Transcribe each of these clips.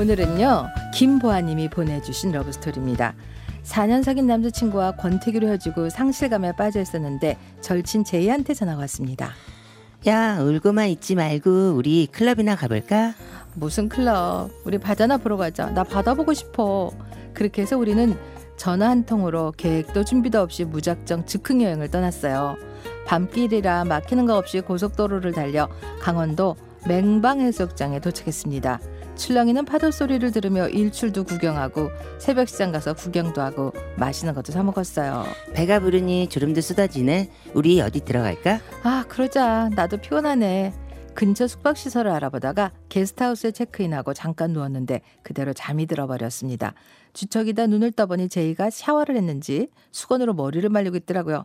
오늘은요 김보아님이 보내주신 러브스토리입니다. 4년 사귄 남자친구와 권태기로 헤어지고 상실감에 빠져 있었는데 절친 제이한테 전화가 왔습니다. 야, 울고만 있지 말고 우리 클럽이나 가볼까? 무슨 클럽? 우리 바다나 보러 가자. 나 바다 보고 싶어. 그렇게 해서 우리는 전화 한 통으로 계획도 준비도 없이 무작정 즉흥 여행을 떠났어요. 밤길이라 막히는 거 없이 고속도로를 달려 강원도 맹방해수욕장에 도착했습니다. 출렁이는 파도 소리를 들으며 일출도 구경하고 새벽 시장 가서 구경도 하고 맛있는 것도 사 먹었어요. 배가 부르니 주름도 쏟아지네. 우리 어디 들어갈까? 아, 그러자. 나도 피곤하네. 근처 숙박시설을 알아보다가 게스트하우스에 체크인하고 잠깐 누웠는데 그대로 잠이 들어버렸습니다. 주척이다 눈을 떠보니 제이가 샤워를 했는지 수건으로 머리를 말리고 있더라고요.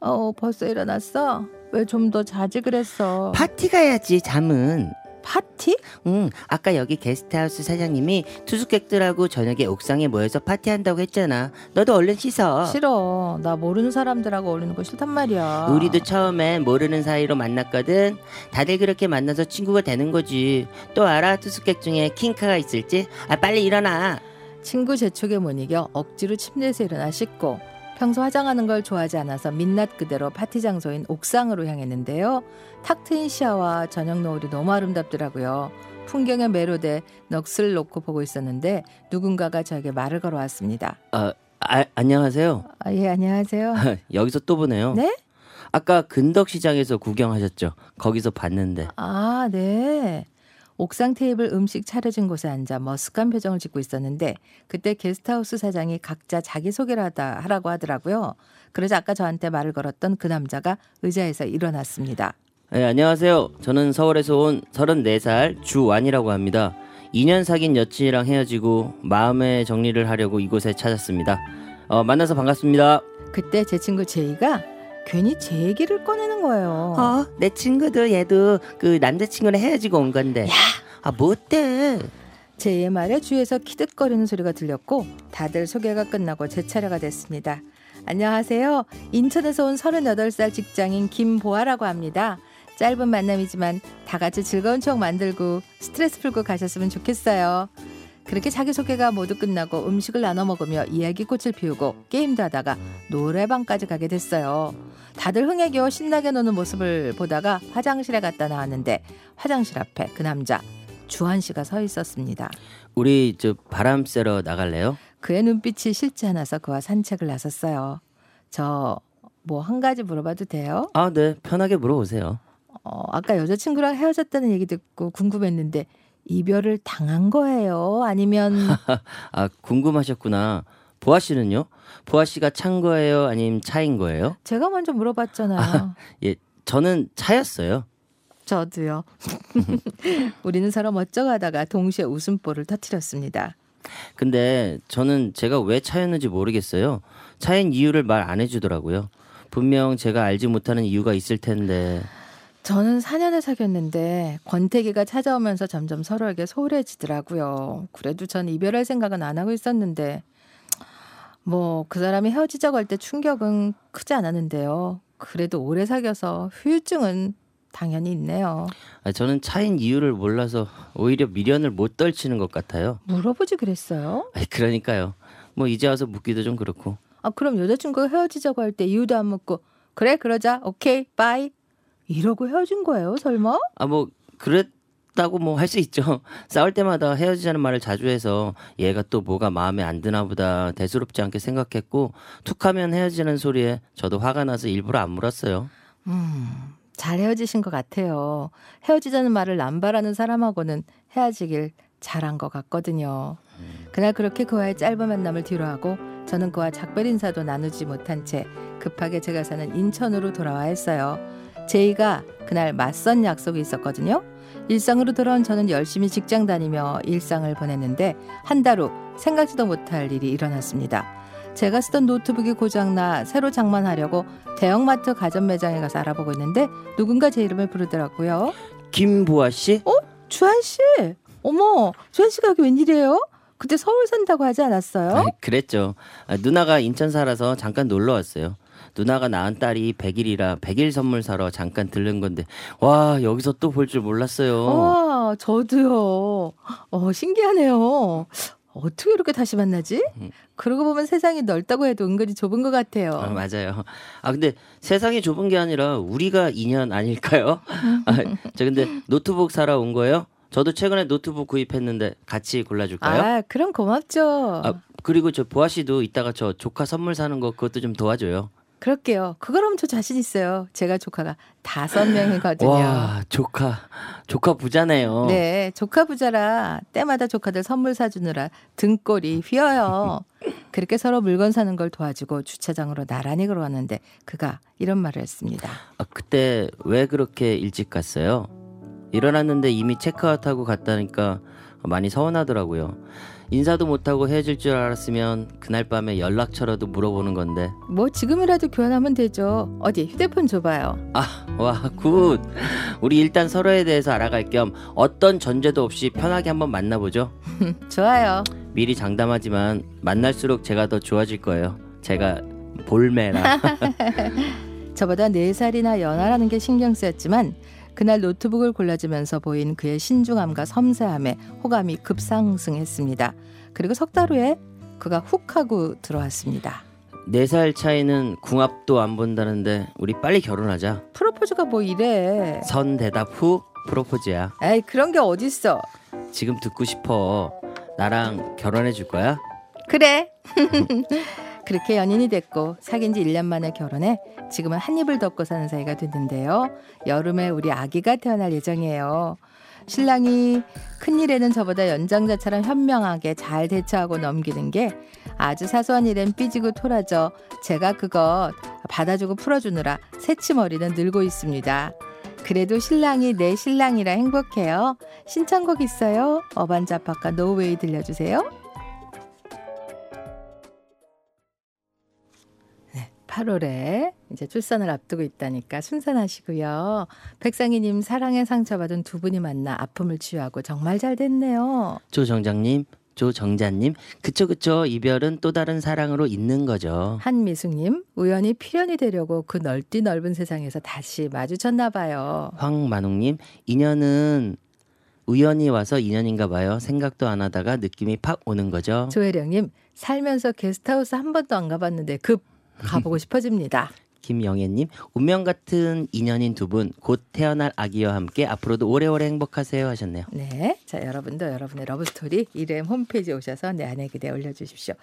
어, 벌써 일어났어? 왜 좀 더 자지 그랬어? 파티 가야지, 잠은. 파티? 응, 아까 여기 게스트하우스 사장님이 투숙객들하고 저녁에 옥상에 모여서 파티한다고 했잖아. 너도 얼른 씻어. 싫어. 나 모르는 사람들하고 어울리는 거 싫단 말이야. 우리도 처음엔 모르는 사이로 만났거든. 다들 그렇게 만나서 친구가 되는 거지. 또 알아? 투숙객 중에 킹카가 있을지? 아, 빨리 일어나. 친구 재촉에 못 이겨 억지로 침대에서 일어나 씻고 평소 화장하는 걸 좋아하지 않아서 민낯 그대로 파티 장소인 옥상으로 향했는데요. 탁 트인 시야와 저녁 노을이 너무 아름답더라고요. 풍경에 매료돼 넋을 놓고 보고 있었는데 누군가가 저에게 말을 걸어왔습니다. 아, 아 안녕하세요. 아, 예, 안녕하세요. 여기서 또 보네요. 네? 아까 근덕시장에서 구경하셨죠? 거기서 봤는데. 아, 네. 옥상 테이블 음식 차려진 곳에 앉아 머쓱한 표정을 짓고 있었는데 그때 게스트하우스 사장이 각자 자기소개를 하다 하라고 하더라고요. 그러자 아까 저한테 말을 걸었던 그 남자가 의자에서 일어났습니다. 네, 안녕하세요. 저는 서울에서 온 34살 주완이라고 합니다. 2년 사귄 여친이랑 헤어지고 마음의 정리를 하려고 이곳에 찾았습니다. 어, 만나서 반갑습니다. 그때 제 친구 제이가 괜히 제 얘기를 꺼내는 거예요. 어, 내 친구도 얘도 그 남자친구랑 헤어지고 온 건데. 야, 아, 뭐 어때? 제이의 말에 주위에서 키득거리는 소리가 들렸고 다들 소개가 끝나고 제 차례가 됐습니다. 안녕하세요. 인천에서 온 38살 직장인 김보아라고 합니다. 짧은 만남이지만 다 같이 즐거운 추억 만들고 스트레스 풀고 가셨으면 좋겠어요. 그렇게 자기소개가 모두 끝나고 음식을 나눠 먹으며 이야기꽃을 피우고 게임도 하다가 노래방까지 가게 됐어요. 다들 흥에 겨워 신나게 노는 모습을 보다가 화장실에 갔다 나왔는데 화장실 앞에 그 남자 주한 씨가 서 있었습니다. 우리 저 바람 쐬러 나갈래요? 그의 눈빛이 싫지 않아서 그와 산책을 나섰어요. 저 뭐 한 가지 물어봐도 돼요? 아, 네. 편하게 물어보세요. 어, 아까 여자친구랑 헤어졌다는 얘기 듣고 궁금했는데 이별을 당한 거예요? 아니면 아, 궁금하셨구나. 보아 씨는요? 보아 씨가 찬 거예요? 아니면 차인 거예요? 제가 먼저 물어봤잖아요. 예, 저는 차였어요. 저도요. 우리는 서로 멋쩍어하다가 동시에 웃음보를 터뜨렸습니다. 근데 저는 제가 왜 차였는지 모르겠어요. 차인 이유를 말 안 해주더라고요. 분명 제가 알지 못하는 이유가 있을 텐데. 저는 4년을 사귀었는데 권태기가 찾아오면서 점점 서로에게 소홀해지더라고요. 그래도 전 이별할 생각은 안 하고 있었는데 뭐 그 사람이 헤어지자고 할 때 충격은 크지 않았는데요. 그래도 오래 사귀어서 후유증은 당연히 있네요. 아, 저는 차인 이유를 몰라서 오히려 미련을 못 떨치는 것 같아요. 물어보지 그랬어요? 아, 그러니까요. 뭐 이제 와서 묻기도 좀 그렇고. 아 그럼 여자친구가 헤어지자고 할 때 이유도 안 묻고 그래 그러자 오케이 빠이 이러고 헤어진 거예요 설마? 아 뭐 그랬 다고 뭐 할 수 있죠. 싸울 때마다 헤어지자는 말을 자주 해서 얘가 또 뭐가 마음에 안 드나 보다 대수롭지 않게 생각했고 툭하면 헤어지는 소리에 저도 화가 나서 일부러 안 물었어요. 음, 잘 헤어지신 것 같아요. 헤어지자는 말을 남발하는 사람하고는 헤어지길 잘한 것 같거든요. 그날 그렇게 그와의 짧은 만남을 뒤로하고 저는 그와 작별 인사도 나누지 못한 채 급하게 제가 사는 인천으로 돌아와 했어요. 제이가 그날 맞선 약속이 있었거든요. 일상으로 돌아온 저는 열심히 직장 다니며 일상을 보냈는데 한 달 후 생각지도 못할 일이 일어났습니다. 제가 쓰던 노트북이 고장나 새로 장만하려고 대형마트 가전 매장에 가서 알아보고 있는데 누군가 제 이름을 부르더라고요. 김보아 씨? 어? 주한 씨. 어머, 주한 씨가 여기 웬일이에요? 그때 서울 산다고 하지 않았어요? 아, 그랬죠. 아, 누나가 인천 살아서 잠깐 놀러 왔어요. 누나가 낳은 딸이 100일이라 100일 선물 사러 잠깐 들른 건데 와 여기서 또 볼 줄 몰랐어요. 와, 아, 저도요. 어, 신기하네요. 어떻게 이렇게 다시 만나지? 음. 그러고 보면 세상이 넓다고 해도 은근히 좁은 것 같아요. 아, 맞아요. 아 근데 세상이 좁은 게 아니라 우리가 인연 아닐까요? 아, 저 근데 노트북 사러 온 거예요. 저도 최근에 노트북 구입했는데 같이 골라줄까요? 아, 그럼 고맙죠. 아, 그리고 저 보아 씨도 이따가 저 조카 선물 사는 거 그것도 좀 도와줘요. 그럴게요. 그거라면 저 자신 있어요. 제가 조카가 다섯 명이거든요. 와, 조카. 조카 부자네요. 네, 조카 부자라 때마다 조카들 선물 사주느라 등골이 휘어요. 그렇게 서로 물건 사는 걸 도와주고 주차장으로 나란히 걸어왔는데 그가 이런 말을 했습니다. 아, 그때 왜 그렇게 일찍 갔어요? 일어났는데 이미 체크아웃하고 갔다니까 많이 서운하더라고요. 인사도 못하고 헤어질 줄 알았으면 그날 밤에 연락처라도 물어보는 건데. 뭐 지금이라도 교환하면 되죠. 어디 휴대폰 줘봐요. 아, 와, good. 우리 일단 서로에 대해서 알아갈 겸 어떤 전제도 없이 편하게 한번 만나보죠. 좋아요. 미리 장담하지만 만날수록 제가 더 좋아질 거예요. 제가 볼매라. 저보다 4살이나 연하라는 게 신경 쓰였지만 그날 노트북을 골라주면서 보인 그의 신중함과 섬세함에 호감이 급상승했습니다. 그리고 석 달 후에 그가 훅 하고 들어왔습니다. 네 살 차이는 궁합도 안 본다는데 우리 빨리 결혼하자. 프로포즈가 뭐 이래. 선 대답 후 프로포즈야. 에이 그런 게 어딨어. 지금 듣고 싶어. 나랑 결혼해 줄 거야? 그래. 그렇게 연인이 됐고 사귄 지 1년 만에 결혼해 지금은 한 입을 덮고 사는 사이가 됐는데요. 여름에 우리 아기가 태어날 예정이에요. 신랑이 큰일에는 저보다 연장자처럼 현명하게 잘 대처하고 넘기는 게 아주 사소한 일엔 삐지고 토라져 제가 그거 받아주고 풀어주느라 새치머리는 늘고 있습니다. 그래도 신랑이 내 신랑이라 행복해요. 신청곡 있어요? 어반자파카 노웨이 들려주세요. 8월에 이제 출산을 앞두고 있다니까 순산하시고요. 백상희님 사랑에 상처받은 두 분이 만나 아픔을 치유하고 정말 잘 됐네요. 조정장님, 조정자님, 그쵸 그쵸 이별은 또 다른 사랑으로 있는 거죠. 한미숙님 우연히 필연이 되려고 그 넓디 넓은 세상에서 다시 마주쳤나 봐요. 황만웅님 인연은 우연히 와서 인연인가 봐요. 생각도 안 하다가 느낌이 팍 오는 거죠. 조혜령님 살면서 게스트하우스 한 번도 안 가봤는데 급 가보고 싶어집니다. 김영애님 운명 같은 인연인 두 분 곧 태어날 아기와 함께 앞으로도 오래오래 행복하세요 하셨네요. 네, 자 여러분도 여러분의 러브 스토리 이름 홈페이지 오셔서 내 안에 그대 올려주십시오.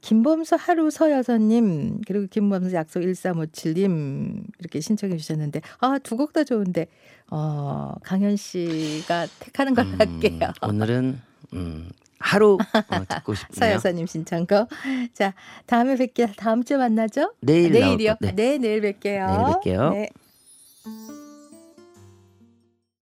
김범수 하루 서여서님 그리고 김범수 약속 1357님 이렇게 신청해 주셨는데 아 두 곡 다 좋은데 어 강현 씨가 택하는 걸로 음, 할게요. 오늘은 음, 하루 어, 듣고 싶네요. 서 여사님 신청곡. 자 다음에 뵐게요. 다음 주에 만나죠? 내일 내일이요? 나올 거- 네. 네, 내일 뵐게요. 내일 뵐게요. 네.